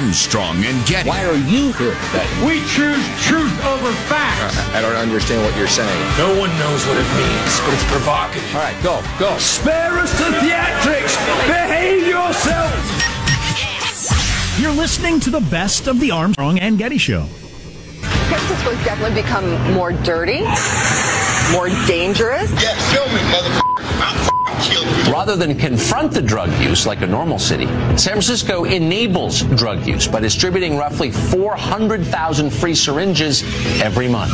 Armstrong and Getty. Why are you here today? We choose truth over facts. I don't understand what you're saying. No one knows what it means, but it's provocative. All right, go, go. Spare us the theatrics. Behave yourselves. You're listening to the best of the Armstrong and Getty Show. Texas was definitely become more dirty, more dangerous. Yeah, show me, motherfucker. I'll kill you. Rather than confront the drug use like a normal city, San Francisco enables drug use by distributing roughly 400,000 free syringes every month.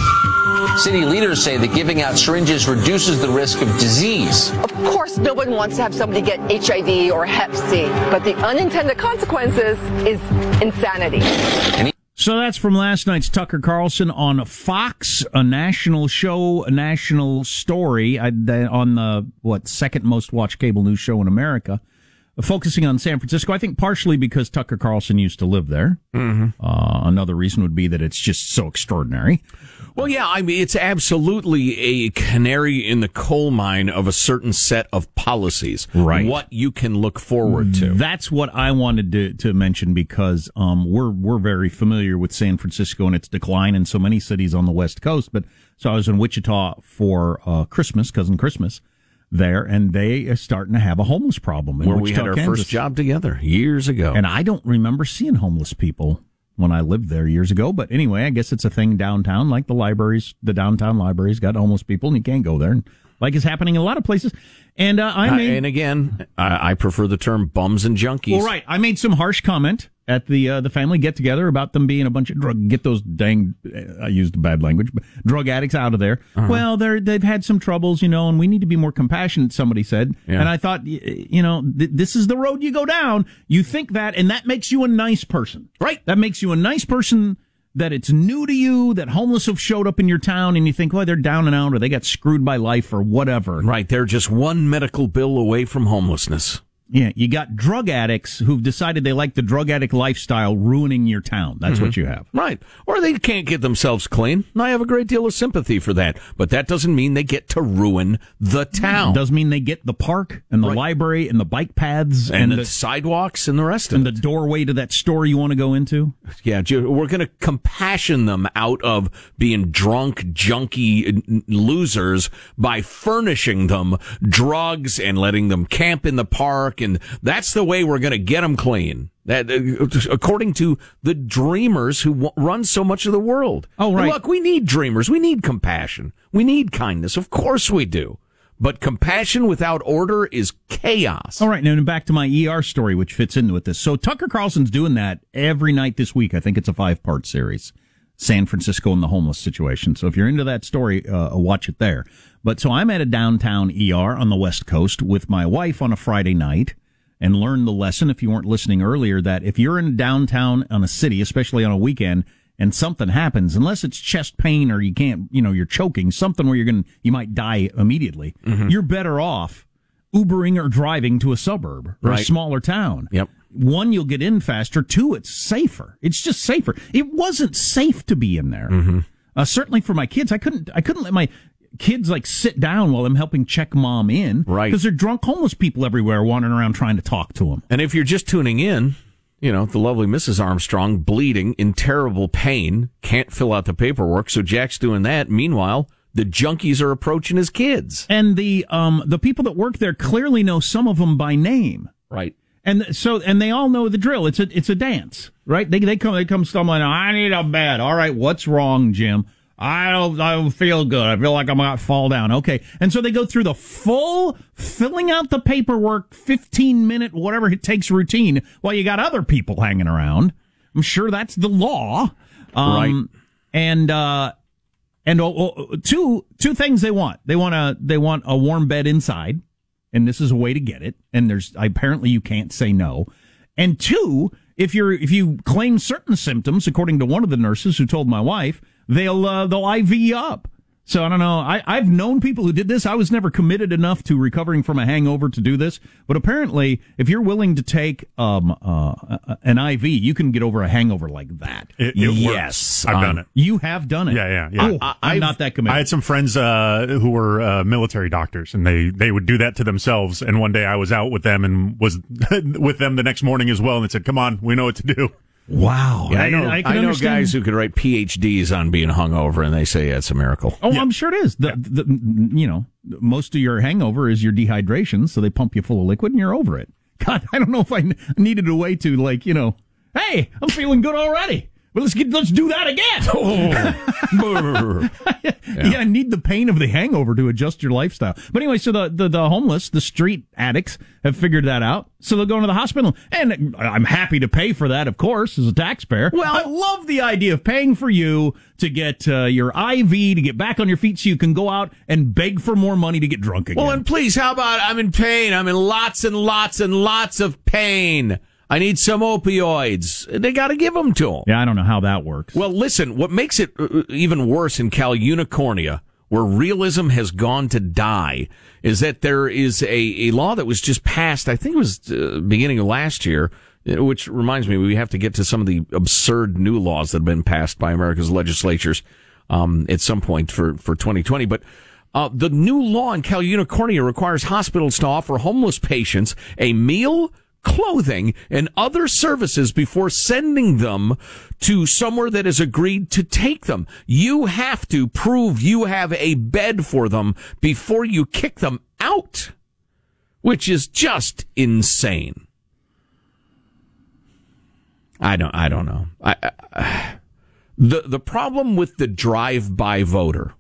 City leaders say that giving out syringes reduces the risk of disease. Of course, no one wants to have somebody get HIV or Hep C, but the unintended consequences is insanity. So that's from last night's Tucker Carlson on Fox, a national show, a national story uh, on the what second most watched cable news show in America, focusing on San Francisco. I think partially because Tucker Carlson used to live there. Mm-hmm. Uh, another reason would be that it's just so extraordinary. Well, yeah, I mean, it's absolutely a canary in the coal mine of a certain set of policies. Right. What you can look forward to. That's what I wanted to, to mention because um, we're we're very familiar with San Francisco and its decline in so many cities on the West Coast. But so I was in Wichita for uh, Christmas, cousin Christmas, there, and they are starting to have a homeless problem. in Where we had our Kansas. first job together years ago. And I don't remember seeing homeless people when I lived there years ago. But anyway, I guess it's a thing downtown, like the libraries, the downtown libraries got homeless people and you can't go there. And like is happening in a lot of places. And uh, I Uh, made, and again, I, I prefer the term bums and junkies. well, right. I made some harsh comment at the uh, the family get together about them being a bunch of drug. Get those dang. I used bad language, but drug addicts out of there. Uh-huh. Well, they're they've had some troubles, you know, and we need to be more compassionate. Somebody said, Yeah. and I thought, you know, th- this is the road you go down. You think that, and that makes you a nice person, Right. That makes you a nice person. That it's new to you, that homeless have showed up in your town, and you think, well, they're down and out, or they got screwed by life, or whatever. Right. They're just one medical bill away from homelessness. Yeah, you got drug addicts who've decided they like the drug addict lifestyle ruining your town. That's what mm-hmm. you have. Right. Or they can't get themselves clean. And I have a great deal of sympathy for that. But that doesn't mean they get to ruin the town. It Does mean they get the park and the Right. library and the bike paths and, and, the, the, sidewalks and the rest of and the doorway to that store you want to go into. Yeah, we're going to compassion them out of being drunk, junky losers by furnishing them drugs and letting them camp in the park. And that's the way we're going to get them clean. That, uh, according to the dreamers who w- run so much of the world. Oh, right. And look, we need dreamers. We need compassion. We need kindness. Of course we do. But compassion without order is chaos. All right, now back to my ER story, which fits in with this. So Tucker Carlson's doing that every night this week. I think it's a five part series. San Francisco and the homeless situation. So if you're into that story, uh, watch it there. But so I'm at a downtown ER on the West Coast with my wife on a Friday night and learned the lesson, if you weren't listening earlier, that if you're in downtown on a city, especially on a weekend, and something happens, unless it's chest pain or you can't, you know, you're choking, something where you're going to, you might die immediately, you're better off Ubering or driving to a suburb or a smaller town. Yep. One, you'll get in faster. Two, it's safer. It's just safer. It wasn't safe to be in there. Mm-hmm. Uh, certainly for my kids, I couldn't. I couldn't let my kids like sit down while I'm helping check mom in. Right. Because they're drunk homeless people everywhere wandering around trying to talk to them. And if you're just tuning in, you know, the lovely Mrs. Armstrong bleeding in terrible pain, can't fill out the paperwork, so Jack's doing that. Meanwhile, the junkies are approaching his kids. And the um the people that work there clearly know some of them by name. Right. And so, and they all know the drill. It's a, it's a dance, right? They, they come, they come stumbling. I need a bed. All right. What's wrong, Jim? I don't, I don't feel good. I feel like I'm about to fall down. Okay. And so they go through the full filling out the paperwork, 15 minute, whatever it takes routine while you got other people hanging around. I'm sure that's the law. Um, And, uh, and oh, two two things they want. They want a they want a warm bed inside, and this is a way to get it. And there's apparently you can't say no. And two, if you're if you claim certain symptoms, according to one of the nurses who told my wife, they'll uh, they'll IV up. So I don't know. I, I've known people who did this. I was never committed enough to recovering from a hangover to do this. But apparently, if you're willing to take um, uh, an IV, you can get over a hangover like that. It, it Yes, works. I've um, done it. You have done it. Yeah, yeah, yeah. Oh, I- I'm not that committed. I had some friends uh, who were uh, military doctors, and they they would do that to themselves. And one day I was out with them and was with them the next morning as well, and they said, "Come on, we know what to do." Wow. I know. I, can know guys who could write PhDs on being hungover, and they say yeah, it's a miracle. Oh, I'm sure it is. The, the, you know, most of your hangover is your dehydration, so they pump you full of liquid and you're over it. God, I don't know if I needed a way to like, you know, hey, I'm feeling good already. But let's get let's do that again. yeah. I need the pain of the hangover to adjust your lifestyle. But anyway, so the, the the homeless, the street addicts have figured that out. So they'll go into the hospital, and I'm happy to pay for that, of course, as a taxpayer. Well, I love the idea of paying for you to get uh, your IV to get back on your feet, so you can go out and beg for more money to get drunk again. Well, and please, how about I'm in pain? I'm in lots and lots and lots of pain. I need some opioids. They got to give them to them. yeah, I don't know how that works. Well, listen, what makes it uh, even worse in Cal Unicornia, where realism has gone to die, is that there is a, a law that was just passed, I think it was uh, beginning of last year, uh, which reminds me, we have to get to some of the absurd new laws that have been passed by America's legislatures um, at some point for, for 2020. But uh, the new law in Cal Unicornia requires hospitals to offer homeless patients a meal, clothing, and other services before sending them to somewhere that has agreed to take them. You have to prove you have a bed for them before you kick them out, which is just insane. I don't. I don't know. I, I, the the problem with the drive-by voter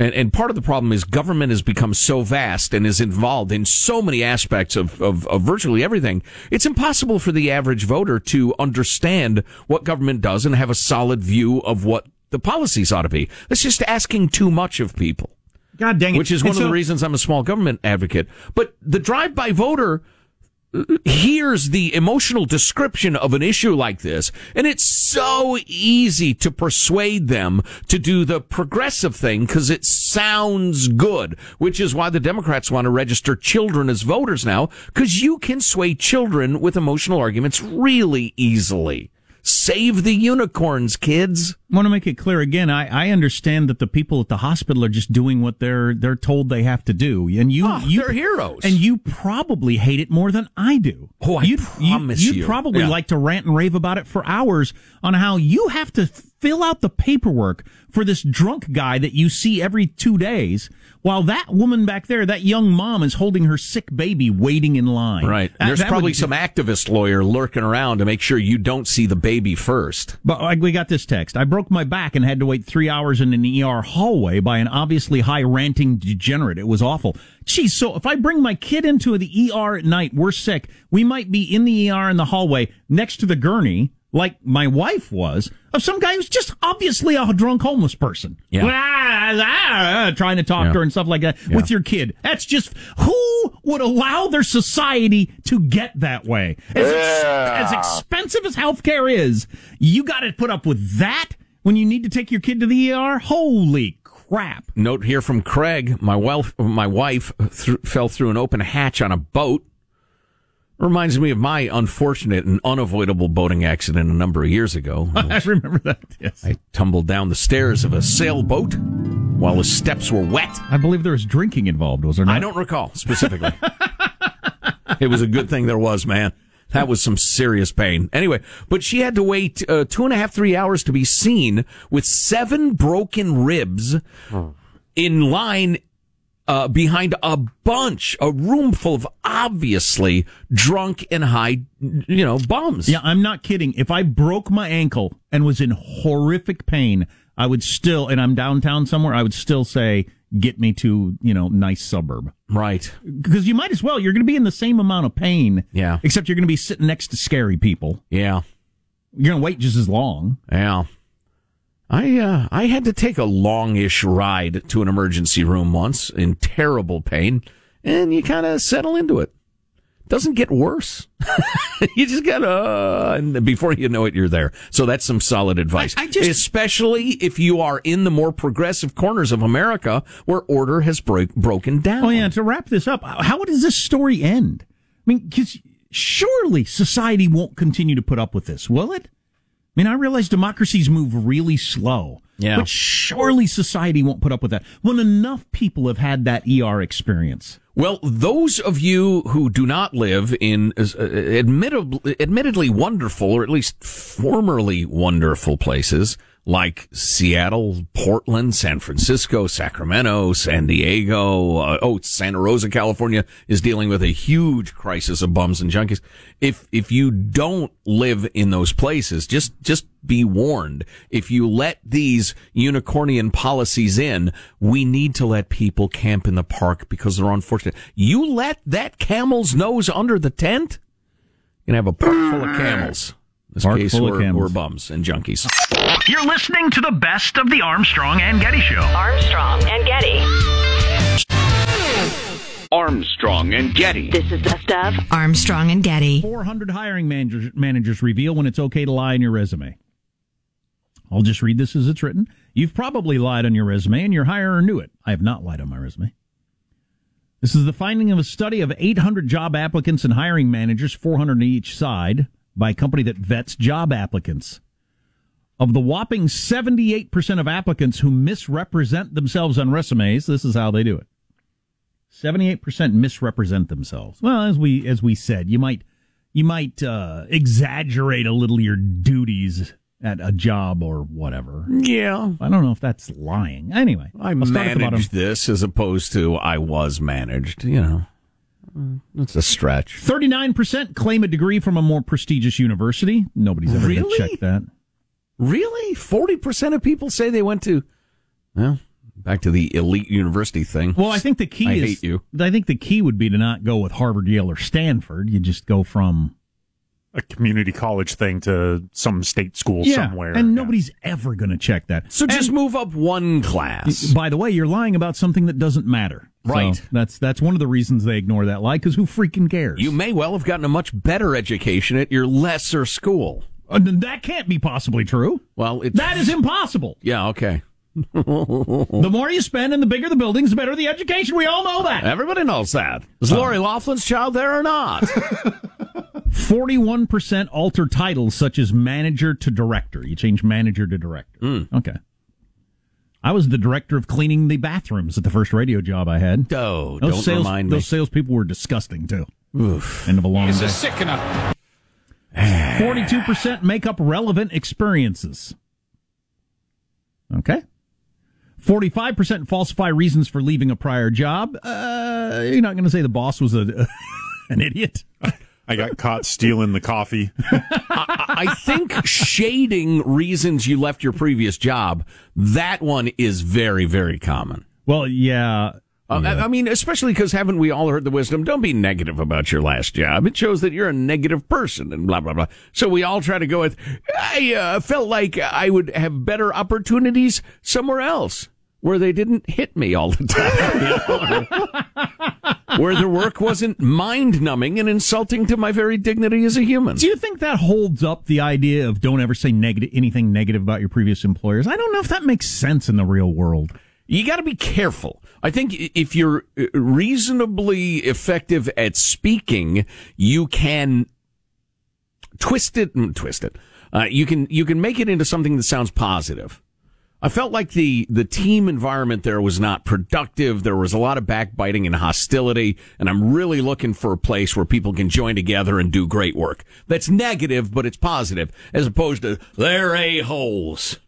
and, and part of the problem is government has become so vast and is involved in so many aspects of, of, of virtually everything. It's impossible for the average voter to understand what government does and have a solid view of what the policies ought to be. That's just asking too much of people. God dang it. Which is one And of the reasons I'm a small government advocate. But the drive-by voter uh, hears the emotional description of an issue like this, and it's so easy to persuade them to do the progressive thing because it sounds good, which is why the Democrats want to register children as voters now, because you can sway children with emotional arguments really easily. Save the unicorns, kids. I want to make it clear again. I, I understand that the people at the hospital are just doing what they're they're told they have to do, and you, Oh, you they're heroes. and you probably hate it more than I do. Oh, I you'd, promise you'd you. probably Yeah. like to rant and rave about it for hours on how you have to fill out the paperwork for this drunk guy that you see every two days, while that woman back there, that young mom, is holding her sick baby waiting in line. Right. That- There's that probably some activist lawyer lurking around to make sure you don't see the baby first. But like, we got this text. I broke my back and had to wait three hours in an ER hallway by an obviously high ranting degenerate. It was awful. Geez, so if I bring my kid into the ER at night, we're sick. We might be in the ER in the hallway next to the gurney, like my wife was, of some guy who's just obviously a drunk homeless person. Yeah. Ah, ah, ah, trying to talk Yeah. to her and stuff like that with your kid. That's just who would allow their society to get that way? As, ex- as expensive as healthcare is, you got to put up with that when you need to take your kid to the ER. Holy crap! Note here from Craig: My wife, my wife th- fell through an open hatch on a boat. Reminds me of my unfortunate and unavoidable boating accident a number of years ago. I remember that. Yes, I tumbled down the stairs of a sailboat while the steps were wet. I believe there was drinking involved. Was there not? I don't recall specifically. it was a good thing there was, man. That was some serious pain. Anyway, but she had to wait uh, two and a half, three hours to be seen with seven broken ribs in line uh, behind a bunch, a room full of obviously drunk and high, you know, bums. Yeah, I'm not kidding. If I broke my ankle and was in horrific pain, I would still, and I'm downtown somewhere, I would still say, get me to, you know, nice suburb. Right. Because you might as well. You're going to be in the same amount of pain. Yeah. Except you're going to be sitting next to scary people. Yeah. You're going to wait just as long. Yeah. I uh, I had to take a longish ride to an emergency room once in terrible pain, and you kind of settle into it. Doesn't get worse. you just gotta, uh, and before you know it, you're there. So that's some solid advice. I- I just- especially if you are in the more progressive corners of America where order has break, broken down. Oh, yeah. To wrap this up, how does this story end? I mean, because surely society won't continue to put up with this, will it? I mean, I realize democracies move really slow. Yeah. But surely society won't put up with that when enough people have had that ER experience. Well, those of you who do not live in uh, admittedly, admittedly wonderful, or at least formerly wonderful places like Seattle, Portland, San Francisco, Sacramento, San Diego, uh, oh, Santa Rosa, California is dealing with a huge crisis of bums and junkies. If, if you don't live in those places, just, just be warned. If you let these unicornian policies in, we need to let people camp in the park because they're unfortunate. You let that camel's nose under the tent, you're gonna have a park full of camels. In this Park case, we're, we're bums and junkies. You're listening to the best of the Armstrong and Getty Show. Armstrong and Getty. Armstrong and Getty. This is best of Armstrong and Getty. 400 hiring managers, managers reveal when it's okay to lie on your resume. I'll just read this as it's written. You've probably lied on your resume and your hirer knew it. I have not lied on my resume. This is the finding of a study of 800 job applicants and hiring managers, 400 on each side, by a company that vets job applicants. Of the whopping 78% of applicants who misrepresent themselves on resumes, this is how they do it. 78% misrepresent themselves. Well, as we as we said, you might you might uh, exaggerate a little your duties at a job or whatever. Yeah. I don't know if that's lying. Anyway, I I'll start at the bottom. managed this as opposed to I was managed, you know. Mm, That's a stretch. 39% claim a degree from a more prestigious university. Nobody's ever Really? going to check that. Really? 40% of people say they went to, well, back to the elite university thing. Well, I think the key I is hate you. I think the key would be to not go with Harvard, Yale, or Stanford. You just go from A community college thing to some state school somewhere. and Yeah. nobody's ever going to check that. So just And- move up one class. By the way, you're lying about something that doesn't matter. So Right. that's that's one of the reasons they ignore that lie because who freaking cares? You may well have gotten a much better education at your lesser school. Uh, that can't be possibly true. Well, it's, That is impossible. yeah, okay. The more you spend and the bigger the buildings, the better the education. We all know that. Everybody knows that. Is Lori Loughlin's child there or not? 41% alter titles such as manager to director. You change manager to director. Okay. I was the director of cleaning the bathrooms at the first radio job I had. Oh, Those don't sales, remind me. Those salespeople were disgusting too. Oof. End of a long It's day. a sickener. Forty-two percent make up relevant experiences. Okay. Forty-five percent falsify reasons for leaving a prior job. Uh, you're not going to say the boss was a an idiot. I got caught stealing the coffee. I think shading reasons you left your previous job, that one is very, very common. Well, yeah. Uh, I I mean, especially because haven't we all heard the wisdom? Don't be negative about your last job. It shows that you're a negative person and blah, blah, blah. So we all try to go with, I uh, felt like I would have better opportunities somewhere else where they didn't hit me all the time. where the work wasn't mind numbing and insulting to my very dignity as a human. Do you think that holds up the idea of don't ever say negative anything negative about your previous employers? I don't know if that makes sense in the real world. You got to be careful. I think if you're uh, reasonably effective at speaking, you can twist it, and twist it. Uh, you can you can make it into something that sounds positive. I felt like the the team environment there was not productive. There was a lot of backbiting and hostility, and I'm really looking for a place where people can join together and do great work. That's negative, but it's positive, as opposed to they're a holes.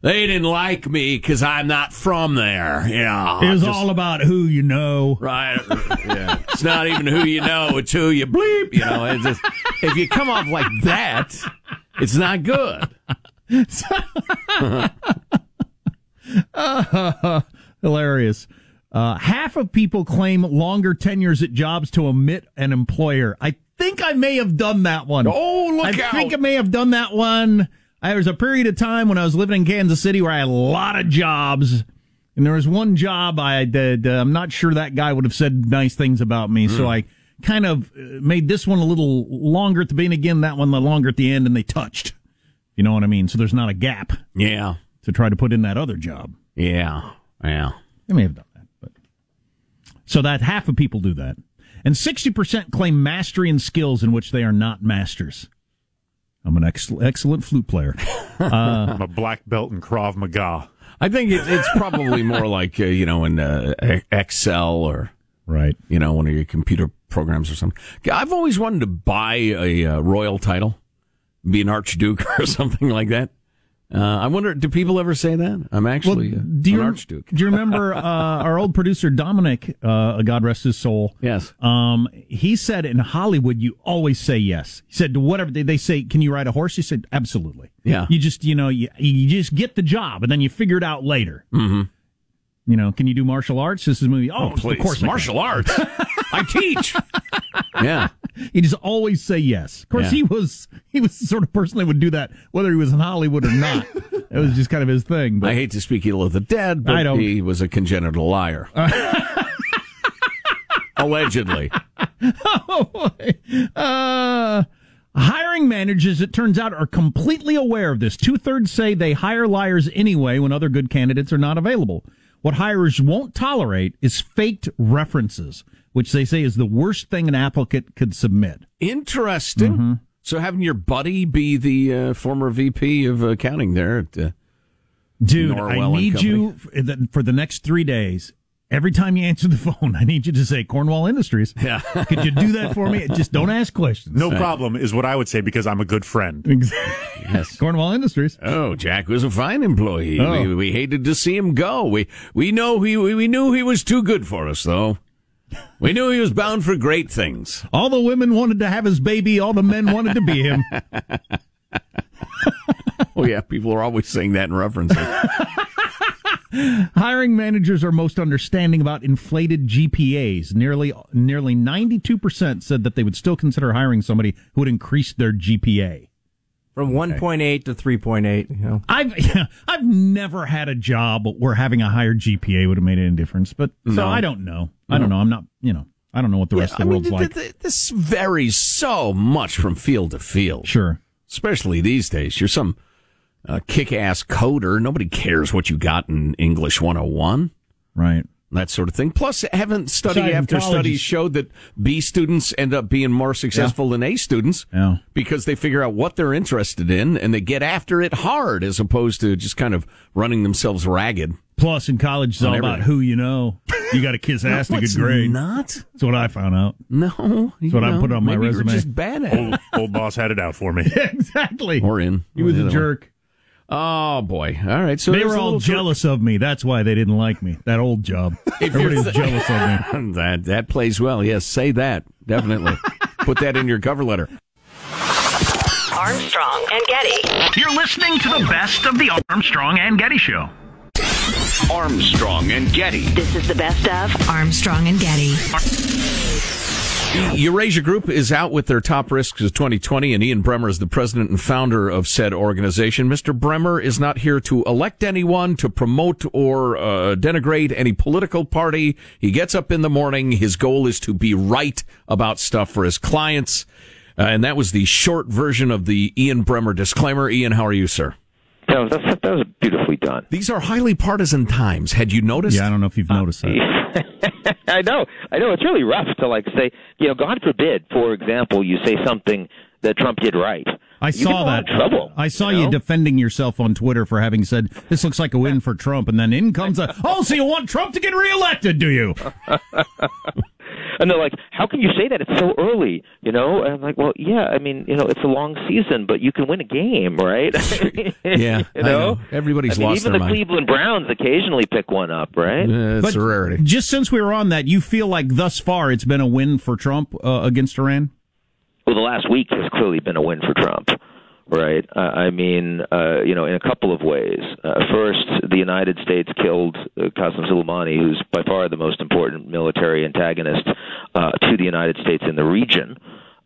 They didn't like me because I'm not from there. Yeah, It was just- all about who you know. Right. Yeah. It's not even who you know, it's who you bleep. You know, it's just, if you come off like that, it's not good. Hilarious. Uh, half of people claim longer tenures at jobs to omit an employer. I think I may have done that one. Oh, look I out. think I may have done that one. There was a period of time when I was living in Kansas City where I had a lot of jobs. And there was one job I did. Uh, I'm not sure that guy would have said nice things about me. So I kind of uh, made this one a little longer at the beginning again, that one little longer at the end, and they touched. You know what I mean? So there's not a gap Yeah. To try to put in that other job. Yeah. Yeah. They may have done that, but so that half of people do that, and sixty percent claim mastery in skills in which they are not masters. I'm an ex- excellent flute player. I'm a black belt in Krav Maga. I think it, it's probably more like uh, you know in uh, Excel or right, you know one of your computer programs or something. I've always wanted to buy a uh, royal title, be an archduke or something like that. Uh, I wonder, do people ever say that? I'm actually Well, do you an archduke. do you remember uh, our old producer Dominic? Uh, God rest his soul. Yes. Um, he said in Hollywood you always say yes. He said to whatever they, they say, can you ride a horse? He said absolutely. Yeah. You just you know you you just get the job and then you figure it out later. Mm-hmm. You know, can you do martial arts? This is a movie. Oh, please. of course, Martial arts. I teach. Yeah. He just always say yes. Of course, Yeah. he was he was the sort of person that would do that whether he was in Hollywood or not. it was just kind of his thing. But I hate to speak ill of the dead, but I don't. he was a congenital liar. Allegedly. oh, uh, hiring managers, it turns out, are completely aware of this. Two thirds say they hire liars anyway when other good candidates are not available. What hirers won't tolerate is faked references, which they say is the worst thing an applicant could submit. Interesting. Mm-hmm. So having your buddy be the uh, former VP of accounting there at uh, Dude, Norwell I need you for the, for the next three days. Every time you answer the phone, I need you to say Cornwall Industries. Yeah. Could you do that for me? Just don't ask questions. No problem is what I would say because I'm a good friend. Exactly. Yes. Cornwall Industries. Oh, Jack was a fine employee. Oh. We, we hated to see him go. We we know he we knew he was too good for us though. We knew he was bound for great things. All the women wanted to have his baby. All the men wanted to be him. Oh yeah, people are always saying that in referencing. Hiring managers are most understanding about inflated GPAs. Nearly nearly 92% said that they would still consider hiring somebody who would increase their GPA. From 1.8 to 3.8, you know. I've I've never had a job where having a higher GPA would have made any difference, but so No. I don't know. I don't know. I'm not, you know, I don't know what the rest of the I mean, world's th- like. th- th- this varies so much from field to field. Sure. Especially these days. You're some uh, kick-ass coder. Nobody cares what you got in English 101. Right. That sort of thing. Plus, haven't study Besides, after college, study showed that B students end up being more successful than A students Yeah. because they figure out what they're interested in and they get after it hard as opposed to just kind of running themselves ragged. Plus, in college, it's On all about who you know. You got to kiss ass to get it's grade. not. That's what I found out. No. That's what I put on my resume. You're just bad at it. Old, old boss had it out for me. exactly. Or in. He was Either a one. Jerk. Oh, boy. All right. So they were all little tr- jealous of me. That's why they didn't like me. That old job. Everybody was jealous of me. that, that plays well. Yes, say that. Definitely. Put that in your cover letter. Armstrong and Getty. You're listening to the best of the Armstrong and Getty Show. Armstrong and Getty. This is the best of Armstrong and Getty. The Eurasia Group is out with their top risks of 2020, and Ian Bremmer is the president and founder of said organization. Mr. Bremmer is not here to elect anyone, to promote or uh, denigrate any political party. He gets up in the morning. His goal is to be right about stuff for his clients. Uh, and that was the short version of the Ian Bremmer disclaimer. Ian, how are you, sir? That was, that was beautifully done. These are highly partisan times. Had you noticed? Yeah, I don't know if you've uh, noticed that. I know, I know. It's really rough to like say, you know, God forbid, for example, you say something that Trump did right. I You saw get in a lot that. trouble. I saw you you, defending yourself on Twitter for having said this looks like a win for Trump, and then in comes a oh, so you want Trump to get reelected, do you? And they're like, "How can you say that? It's so early." You know, and I'm like, "Well, yeah. I mean, you know, it's a long season, but you can win a game, right?" Yeah, you I know, know. Everybody's I mean, lost even their the mind. Cleveland Browns occasionally pick one up, right? Uh, it's But a rarity. Just since we were on that, you feel like thus far it's been a win for Trump uh, against Iran? Well, the last week has clearly been a win for Trump, right? Uh, I mean, uh, you know, in a couple of ways. Uh, first, the United States killed uh, Qasem Soleimani, who's by far the most important military antagonist uh, to the United States in the region.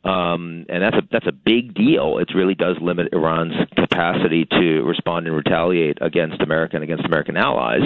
Um, and that's a that's a big deal. It really does limit Iran's capacity to respond and retaliate against America and against American allies.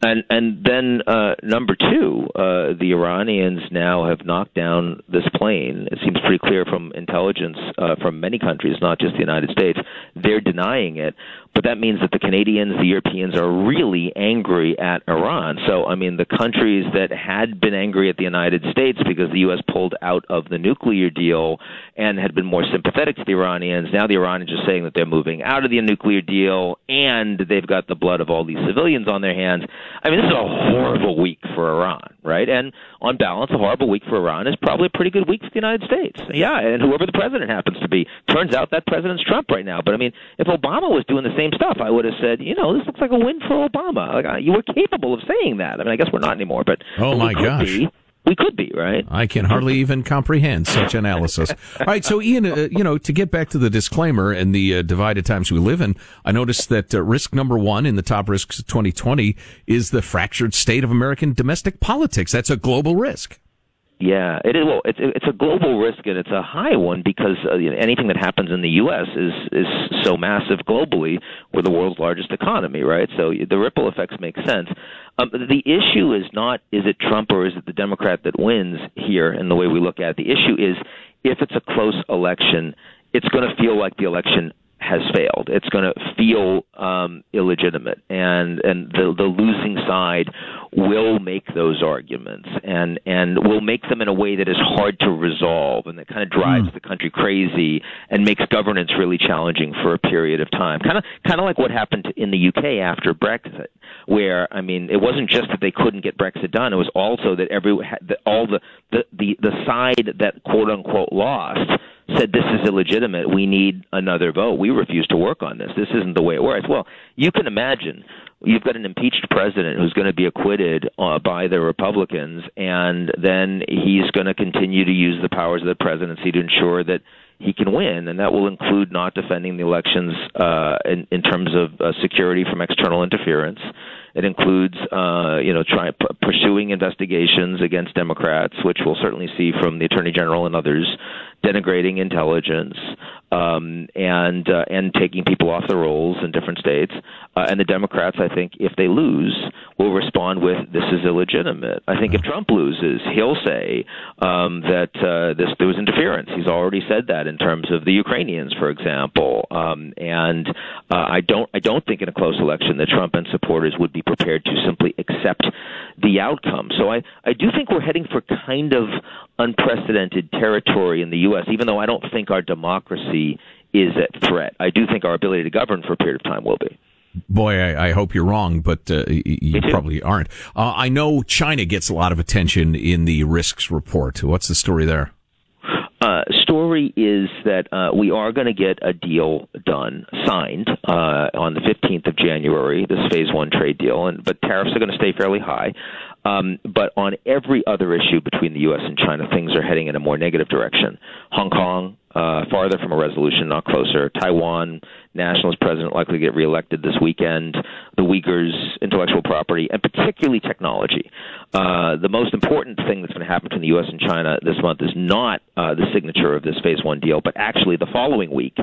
And and then uh, number two, uh, the Iranians now have knocked down this plane. It seems pretty clear from intelligence uh, from many countries, not just the United States. They're denying it, but that means that the Canadians, the Europeans, are really angry at Iran. So I mean, the countries that had been angry at the United States because the U.S. pulled out of the nuclear deal and had been more sympathetic to the Iranians, now the Iranians are saying that they're moving out of the nuclear deal and they've got the blood of all these civilians on their hands. I mean, this is a horrible week for Iran, right? And on balance, a horrible week for Iran is probably a pretty good week for the United States. Yeah, and whoever the president happens to be. Turns out that president's Trump right now. But I mean, if Obama was doing the same stuff, I would have said, you know, this looks like a win for Obama. Like, uh, you were capable of saying that. I mean, I guess we're not anymore, but oh my gosh. Be. We could be, right? I can hardly even comprehend such analysis. All right, so Ian, uh, you know, to get back to the disclaimer and the uh, divided times we live in, I noticed that uh, risk number one in the top risks of 2020 is the fractured state of American domestic politics. That's a global risk. Yeah, it is. Well, it's it's a global risk and it's a high one because uh, you know, anything that happens in the U.S. is is so massive globally. We're the world's largest economy, right? So the ripple effects make sense. Um, the issue is not is it Trump or is it the Democrat that wins here, in the way we look at it. The issue is if it's a close election, it's going to feel like the election has failed. It's going to feel um, illegitimate, and and the the losing side will make those arguments, and and will make them in a way that is hard to resolve, and that kind of drives mm. the country crazy and makes governance really challenging for a period of time. Kind of kind of like what happened in the UK after Brexit, where I mean, it wasn't just that they couldn't get Brexit done; it was also that every that all the the the, the side that quote unquote lost said this is illegitimate. We need another vote. We refuse to work on this. This isn't the way it works. Well, you can imagine you've got an impeached president who's going to be acquitted uh, by the Republicans, and then he's going to continue to use the powers of the presidency to ensure that he can win, and that will include not defending the elections uh, in, in terms of uh, security from external interference. It includes, uh, you know, try, p- pursuing investigations against Democrats, which we'll certainly see from the Attorney General and others, denigrating intelligence, um, and uh, and taking people off the rolls in different states. Uh, and the Democrats, I think, if they lose, will respond with "This is illegitimate." I think if Trump loses, he'll say um, that uh, this there was interference. He's already said that in terms of the Ukrainians, for example. Um, and uh, I don't I don't think in a close election that Trump and supporters would be prepared to simply accept the outcome. So I I do think we're heading for kind of unprecedented territory in the U.S. Even though I don't think our democracy is at threat, I do think our ability to govern for a period of time will be. Boy, I, I, hope you're wrong, but uh, you probably aren't. Uh, I know China gets a lot of attention in the risks report. What's the story there? Uh, story is that uh, we are going to get a deal done, signed uh, on the 15th of January. This phase one trade deal, and but tariffs are going to stay fairly high. Um, but on every other issue between the U.S. and China, things are heading in a more negative direction. Hong Kong, uh, farther from a resolution, not closer. Taiwan, nationalist president likely to get reelected this weekend. The Uyghurs, intellectual property, and particularly technology. Uh, the most important thing that's going to happen between the U.S. and China this month is not uh, the signature of this Phase One deal, but actually the following week,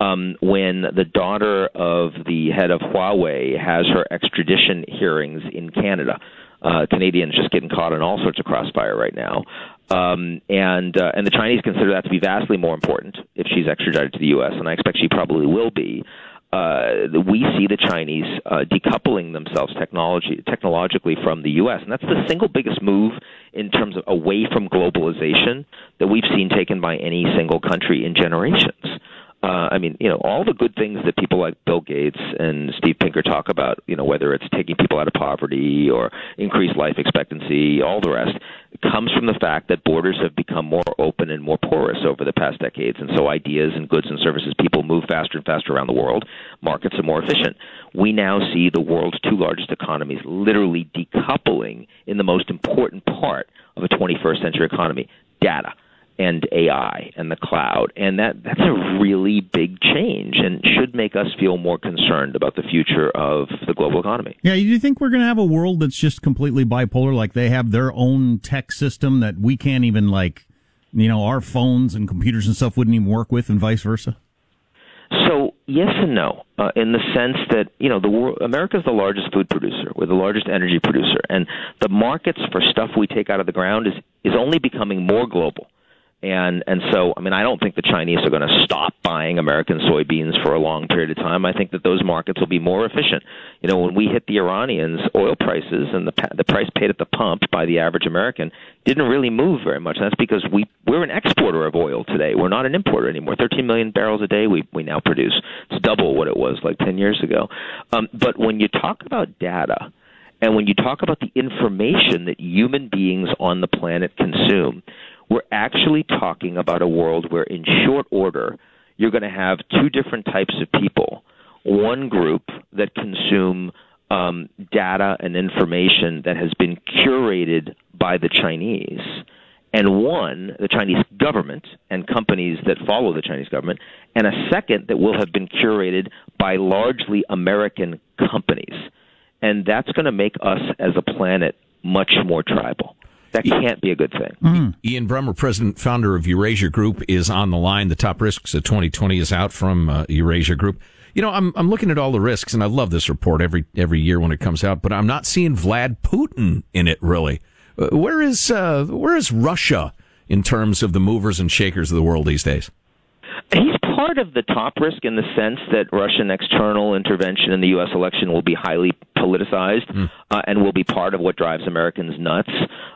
um, when the daughter of the head of Huawei has her extradition hearings in Canada uh, Canadians just getting caught in all sorts of crossfire right now. Um, and uh, and the Chinese consider that to be vastly more important if she's extradited to the U.S. And I expect she probably will be. Uh, we see the Chinese uh, decoupling themselves technology technologically from the U.S. and that's the single biggest move in terms of away from globalization that we've seen taken by any single country in generations uh, I mean, you know, all the good things that people like Bill Gates and Steve Pinker talk about, you know, whether it's taking people out of poverty or increased life expectancy, all the rest, comes from the fact that borders have become more open and more porous over the past decades. And so ideas and goods and services, people move faster and faster around the world. Markets are more efficient. We now see the world's two largest economies literally decoupling in the most important part of a 21st century economy data and AI and the cloud. And that, that's a really big change and should make us feel more concerned about the future of the global economy. Yeah, do you think we're going to have a world that's just completely bipolar? Like they have their own tech system that we can't even, like, you know, our phones and computers and stuff wouldn't even work with and vice versa? So yes and no, uh, in the sense that you know the world, America's the largest food producer, we're the largest energy producer, and the markets for stuff we take out of the ground is is only becoming more global. And and so I mean I don't think the Chinese are going to stop buying American soybeans for a long period of time. I think that those markets will be more efficient. You know, when we hit the Iranians, oil prices and the the price paid at the pump by the average American didn't really move very much. That's because we we're an exporter of oil today. We're not an importer anymore. 13 million barrels a day we we now produce. It's double what it was like 10 years ago. Um, but when you talk about data and when you talk about the information that human beings on the planet consume, we're actually talking about a world where, in short order, you're going to have two different types of people. One group that consume um, data and information that has been curated by the Chinese, and one, the Chinese government and companies that follow the Chinese government, and a second that will have been curated by largely American companies. And that's going to make us as a planet much more tribal. That can't be a good thing. Mm. Ian Bremmer, president founder of Eurasia Group, is on the line. The top risks of 2020 is out from uh, Eurasia Group. You know, I'm I'm looking at all the risks, and I love this report every every year when it comes out. But I'm not seeing Vlad Putin in it really. Uh, where is uh, where is Russia in terms of the movers and shakers of the world these days? He's part of the top risk in the sense that Russian external intervention in the U.S. election will be highly politicized mm. uh, and will be part of what drives Americans nuts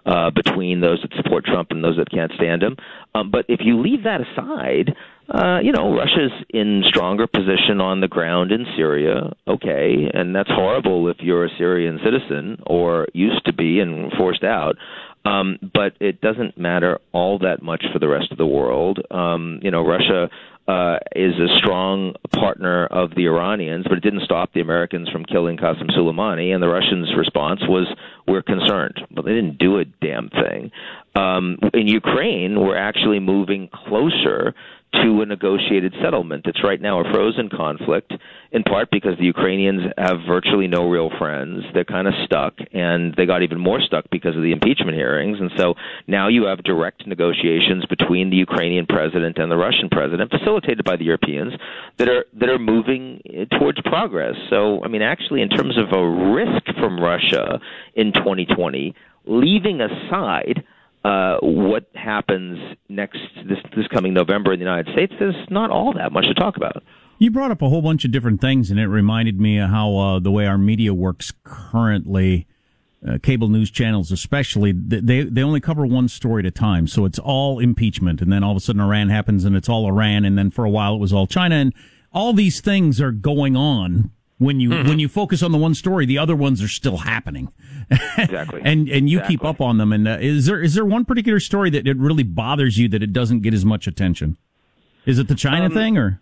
uh, between those that support Trump and those that can't stand him. Um, but if you leave that aside, uh, you know, Russia's in stronger position on the ground in Syria. Okay, and that's horrible if you're a Syrian citizen or used to be and forced out. Um, but it doesn't matter all that much for the rest of the world. Um, you know, Russia uh, is a strong partner of the Iranians, but it didn't stop the Americans from killing Qasem Soleimani. And the Russians' response was, "We're concerned," but they didn't do a damn thing. Um, in Ukraine, we're actually moving closer to a negotiated settlement. It's right now a frozen conflict, in part because the Ukrainians have virtually no real friends. They're kind of stuck, and they got even more stuck because of the impeachment hearings. And so now you have direct negotiations between the Ukrainian president and the Russian president, facilitated by the Europeans, that are that are moving eh, towards progress. So, I mean, actually, in terms of a risk from Russia in 2020, leaving aside uh, what happens next this this coming November in the United States, there's not all that much to talk about. You brought up a whole bunch of different things, and it reminded me of how uh, the way our media works currently. Uh, cable news channels, especially, they they only cover one story at a time. So it's all impeachment, and then all of a sudden Iran happens, and it's all Iran, and then for a while it was all China, and all these things are going on when you mm-hmm. when you focus on the one story, the other ones are still happening. Exactly. and and you exactly. keep up on them. And uh, is there is there one particular story that it really bothers you that it doesn't get as much attention? Is it the China um, thing or?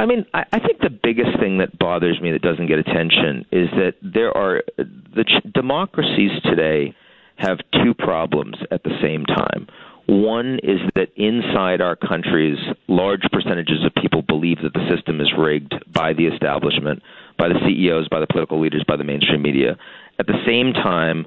I mean, I, I think the biggest thing that bothers me that doesn't get attention is that there are the ch- democracies today have two problems at the same time. One is that inside our countries, large percentages of people believe that the system is rigged by the establishment, by the CEOs, by the political leaders, by the mainstream media. At the same time,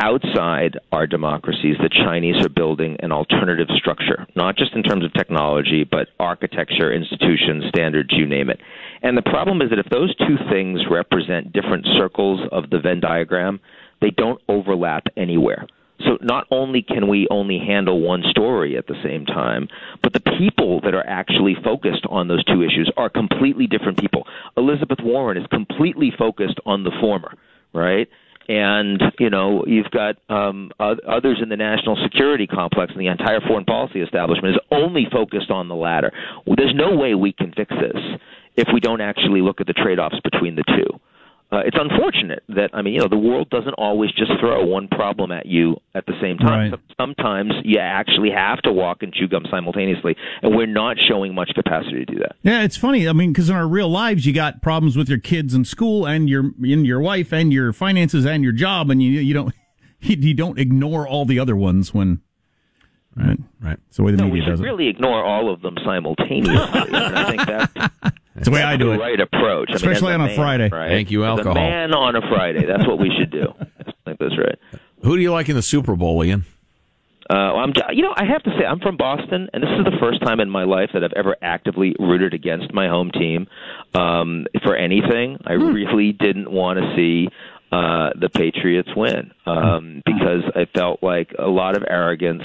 outside our democracies, the Chinese are building an alternative structure, not just in terms of technology, but architecture, institutions, standards, you name it. And the problem is that if those two things represent different circles of the Venn diagram, they don't overlap anywhere. So not only can we only handle one story at the same time, but the people that are actually focused on those two issues are completely different people. Elizabeth Warren is completely focused on the former, right? and you know you've got um, others in the national security complex and the entire foreign policy establishment is only focused on the latter. There's no way we can fix this if we don't actually look at the trade-offs between the two uh, it's unfortunate that I mean, you know, the world doesn't always just throw one problem at you at the same time. Right. Sometimes you actually have to walk and chew gum simultaneously, and we're not showing much capacity to do that. Yeah, it's funny. I mean, because in our real lives, you got problems with your kids in school, and your in your wife, and your finances, and your job, and you you don't you don't ignore all the other ones when Right, right. It's the way the no, media we does should it. really ignore all of them simultaneously. I think that's, that's the way I do the it. right approach. I Especially mean, on a a Friday. Right? Thank you, As alcohol. A man on a Friday. That's what we should do. I think that's right. Who do you like in the Super Bowl, Ian? Uh, I'm, you know, I have to say, I'm from Boston, and this is the first time in my life that I've ever actively rooted against my home team um, for anything. I really didn't want to see uh, the Patriots win um, because I felt like a lot of arrogance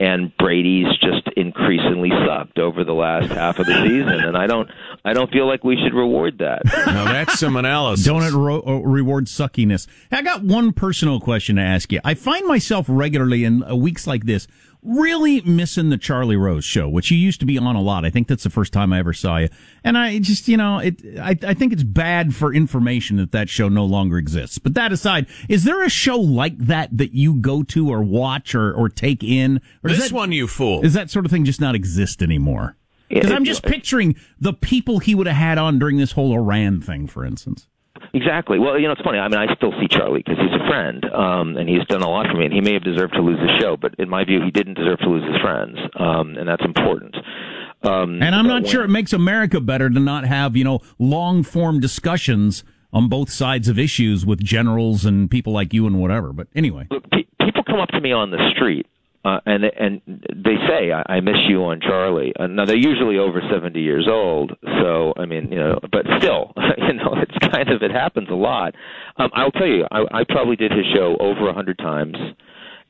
and Brady's just increasingly sucked over the last half of the season, and I don't, I don't feel like we should reward that. Now that's some analysis. Don't it ro- uh, reward suckiness? I got one personal question to ask you. I find myself regularly in uh, weeks like this really missing the Charlie Rose show, which you used to be on a lot. I think that's the first time I ever saw you. And I just, you know, it, I, I think it's bad for information that that show no longer exists. But that aside, is there a show like that that you go to or watch or, or take in? Or does This that, one, you fool. Does that sort of thing just not exist anymore? Because I'm just picturing the people he would have had on during this whole Iran thing, for instance. Exactly. Well, you know, it's funny. I mean, I still see Charlie because he's a friend, um, and he's done a lot for me. And he may have deserved to lose the show, but in my view, he didn't deserve to lose his friends, um, and that's important. Um, And I'm not when- sure it makes America better to not have, you know, long form discussions on both sides of issues with generals and people like you and whatever. But anyway. Look, pe- people come up to me on the street. Uh, and and they say I, I miss you on Charlie. Uh, now they're usually over seventy years old, so I mean you know, but still, you know, it's kind of it happens a lot. Um, I'll tell you, I, I probably did his show over a hundred times,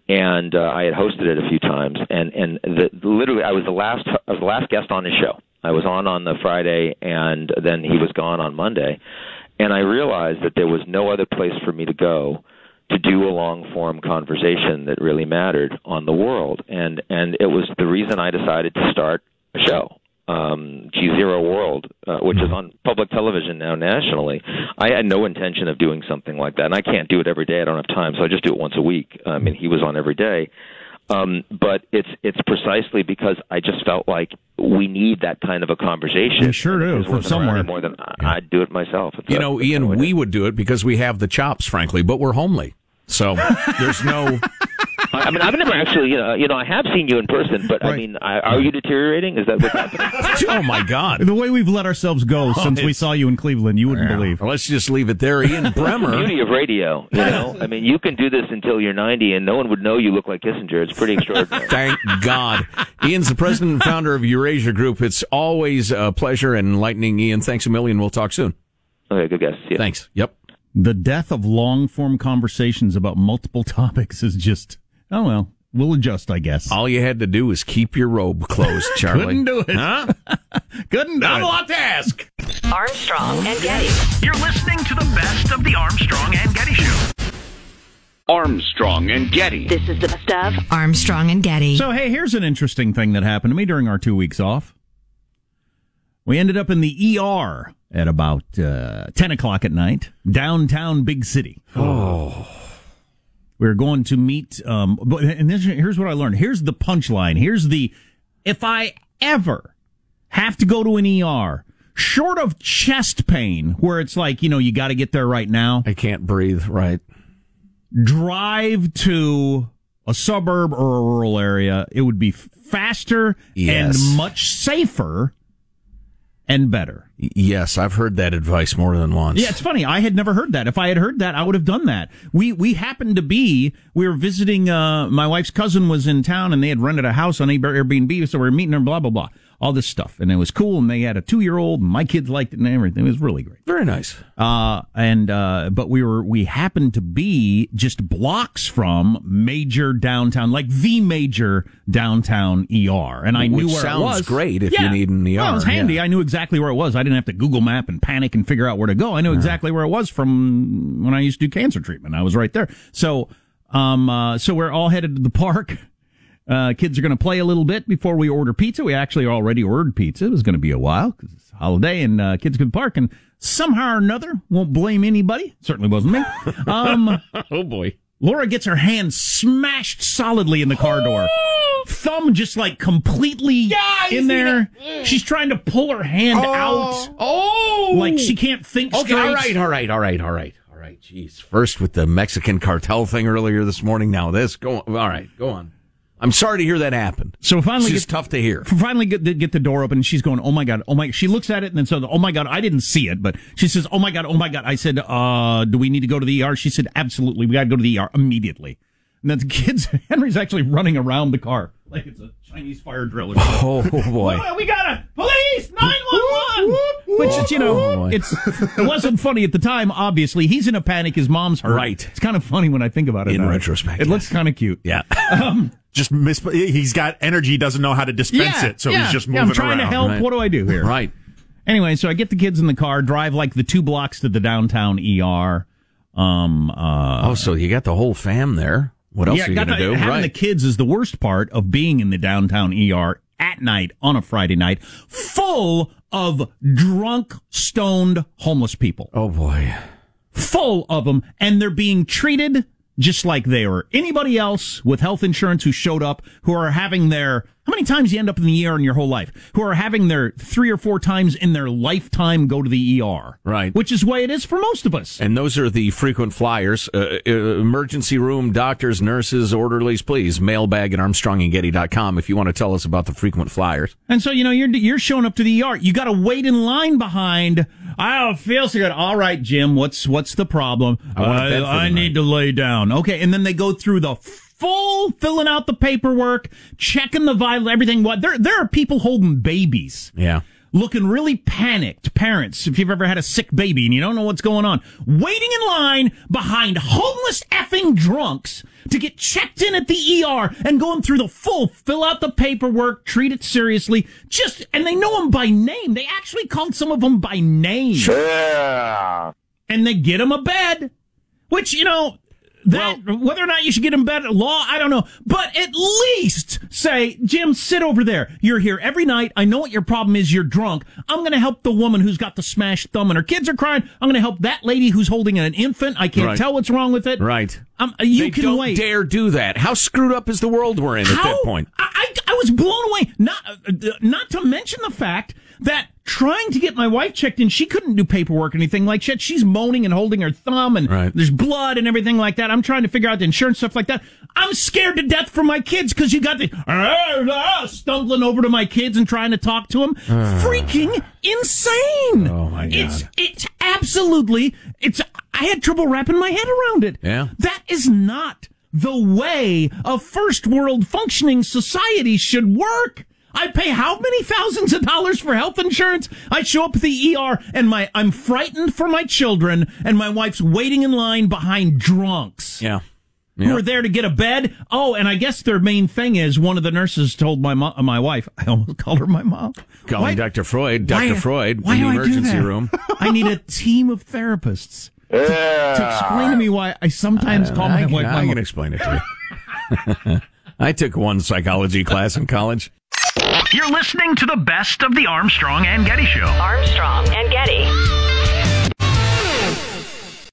and uh, I had hosted it a few times, and and the, literally I was the last I was the last guest on his show. I was on on the Friday, and then he was gone on Monday, and I realized that there was no other place for me to go to do a long form conversation that really mattered on the world. And and it was the reason I decided to start a show um G Zero World uh, which is on public television now nationally. I had no intention of doing something like that and I can't do it every day. I don't have time so I just do it once a week. I mean he was on every day. Um but it's it's precisely because I just felt like we need that kind of a conversation. We sure do, from somewhere. more than I- I'd do it myself It's You know, Ian, we would do it because we have the chops, frankly, but we're homely. So there's no. I mean, I've never actually, uh, you know, I have seen you in person, but I mean, I, are you deteriorating? Is that what's happening? oh my God! The way we've let ourselves go Oh, since we saw you in Cleveland, you wouldn't believe. Let's just leave it there. Ian the Bremer. beauty of radio, you know. I mean, you can do this until you're 90, and no one would know you look like Kissinger. It's pretty extraordinary. Thank God. Ian's the president and founder of Eurasia Group. It's always a pleasure and enlightening, Ian. Thanks a million. We'll talk soon. Okay, good guess. Yeah. Thanks. Yep. The death of long form conversations about multiple topics is just, oh well, we'll adjust, I guess. All you had to do was keep your robe closed, Charlie. Couldn't do it. Huh? Couldn't do it. Not it. a lot to ask. Armstrong and Getty. You're listening to the best of the Armstrong and Getty Show. Armstrong and Getty. This is the best of Armstrong and Getty. So, hey, here's an interesting thing that happened to me during our two weeks off. We ended up in the ER at about uh, 10 o'clock at night, downtown big city. Oh. We were going to meet, um, but, and this, here's what I learned. Here's the punchline. Here's the, if I ever have to go to an ER, short of chest pain, where it's like, you know, you got to get there right now, I can't breathe. Right. drive to a suburb or a rural area, it would be faster Yes. and much safer and better. Yes, I've heard that advice more than once. Yeah, it's funny. I had never heard that. If I had heard that, I would have done that. We we happened to be we were visiting. Uh, my wife's cousin was in town, and they had rented a house on Airbnb, so we were meeting her. Blah blah blah. All this stuff, and it was cool. And they had a two year old, and my kids liked it, and everything. It was really great. Very nice. Uh, and, uh, but we were, we happened to be just blocks from major downtown, like the major downtown ER. And I Which knew where sounds it was. great if you need an Well, it was ER, handy. yeah. I knew exactly where it was. I didn't have to Google map and panic and figure out where to go. I knew exactly where it was from when I used to do cancer treatment. I was right there. So, um, uh, so we're all headed to the park. Uh, kids are going to play a little bit before we order pizza. We actually already ordered pizza. It was going to be a while because it's holiday and uh, kids could park. And somehow or another, won't blame anybody. Certainly wasn't me. Um, Oh boy. Laura gets her hand smashed solidly in the car door. Thumb just like completely in there. She's trying to pull her hand out. Oh. Like she can't think Okay. straight. All right. All right. All right. All right. All right. Jeez. First with the Mexican cartel thing earlier this morning. Now this. Go on. All right. Go on. I'm sorry to hear that happen. So finally, It's get, tough to hear. finally get the, get the door open. and She's going, "Oh my god, oh my!" She looks at it and then says, "Oh my god, I didn't see it," but she says, "Oh my god, oh my god." I said, "Uh, do we need to go to the ER?" She said, "Absolutely, we got to go to the ER immediately." and then the kids, Henry's actually running around the car like it's a Chinese fire drill. Or something. Oh boy. We got a police nine one one. Which you know, Oh, it's it wasn't funny at the time. Obviously, he's in a panic. His mom's hurt. Right. It's kind of funny when I think about it. In now. retrospect, it looks kind of cute. Yeah. Just mis- he's got energy, doesn't know how to dispense Yeah, it, so yeah, he's just yeah, moving I'm trying around. to help. Right. What do I do here? Right. Anyway, so I get the kids in the car, drive like the two blocks to the downtown ER. Um. Uh, Oh, so you got the whole fam there. What else yeah, are you going to do? Having Right. the kids is the worst part of being in the downtown ER at night on a Friday night, full of drunk, stoned, homeless people. oh boy. Full of them, and they're being treated just like they were anybody else with health insurance who showed up, who are having their how many times you end up in the ER in your whole life, who are having their three or four times in their lifetime go to the ER. Right. Which is why it is for most of us. And those are the frequent flyers. Uh, uh, emergency room, doctors, nurses, orderlies, please. Mailbag at armstrongandgetty.com if you want to tell us about the frequent flyers. And so, you know, you're you're showing up to the ER. You got to wait in line behind. I don't feel so good. All right, Jim. What's what's the problem? I want a bed for the I need to lay down. Okay, and then they go through the full filling out the paperwork, checking the vital, everything. What there there are people holding babies. Yeah. Looking really panicked, parents, if you've ever had a sick baby and you don't know what's going on, waiting in line behind homeless effing drunks to get checked in at the ER and going through the full fill out the paperwork, treat it seriously, just, and they know them by name. They actually called some of them by name. Sure. And they get them a bed, which, you know, that, whether or not you should get them bed at law, I don't know. But at least say, Jim, sit over there. You're here every night. I know what your problem is. You're drunk. I'm going to help the woman who's got the smashed thumb and her kids are crying. I'm going to help that lady who's holding an infant. I can't Right. tell what's wrong with it. Right. Um, you they can don't wait. dare do that. How screwed up is the world we're in at that point? I, I, I was blown away. Not, uh, not to mention the fact that trying to get my wife checked in, she couldn't do paperwork or anything like that. She's moaning and holding her thumb and Right. there's blood and everything like that. I'm trying to figure out the insurance stuff like that. I'm scared to death for my kids because you got the uh, stumbling over to my kids and trying to talk to them. Freaking insane. Oh, my God. It's, it's absolutely, it's, I had trouble wrapping my head around it. Yeah. That is not the way a first world functioning society should work. I pay how many thousands of dollars for health insurance? I show up at the ER and my I'm frightened for my children and my wife's waiting in line behind drunks Yeah. Who are there to get a bed. Oh, and I guess their main thing is one of the nurses told my mo- my wife. I almost called her my mom. Calling Why- Dr. Freud, Dr. why- Freud why in the emergency that? room. I need a team of therapists to explain to me why I sometimes call my I, wife can, my I can explain it to you. I took one psychology class in college. You're listening to the best of the Armstrong and Getty Show. Armstrong and Getty.